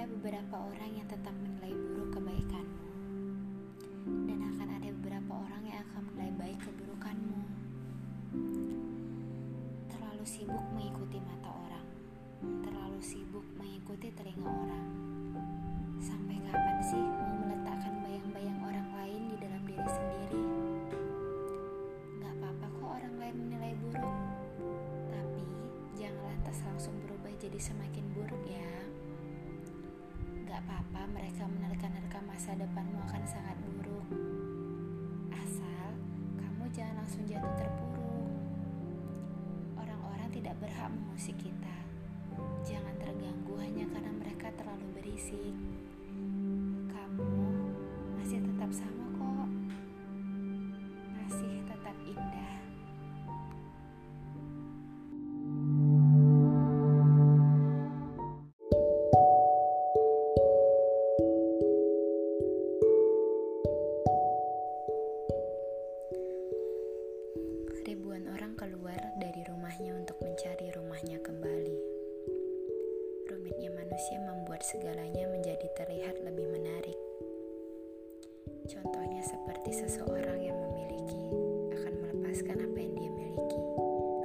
ada beberapa orang yang tetap menilai buruk kebaikanmu, dan akan ada beberapa orang yang akan menilai baik keburukanmu. Terlalu sibuk mengikuti mata orang, terlalu sibuk mengikuti telinga orang. Sampai kapan sih mau meletakkan bayang-bayang orang lain di dalam diri sendiri? Gak apa-apa kok orang lain menilai buruk, tapi jangan lantas langsung berubah jadi semakin buruk ya. Gak apa-apa mereka menerka-nerka masa depanmu akan sangat buruk. Asal kamu jangan langsung jatuh terpuruk. Orang-orang tidak berhak mengusik kita. Jangan terganggu hanya karena mereka terlalu berisik. orang keluar dari rumahnya untuk mencari rumahnya kembali. Rumitnya manusia membuat segalanya menjadi terlihat lebih menarik. Contohnya seperti seseorang yang memiliki akan melepaskan apa yang dia miliki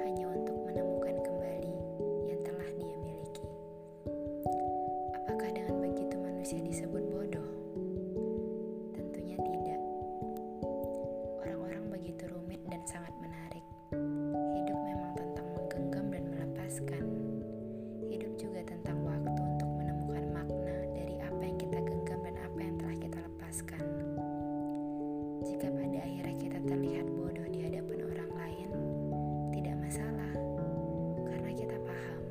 hanya untuk menemukan kembali yang telah dia miliki. Apakah dengan begitu manusia disebut juga tentang waktu untuk menemukan makna dari apa yang kita genggam dan apa yang telah kita lepaskan. Jika pada akhirnya kita terlihat bodoh di hadapan orang lain, tidak masalah karena kita paham.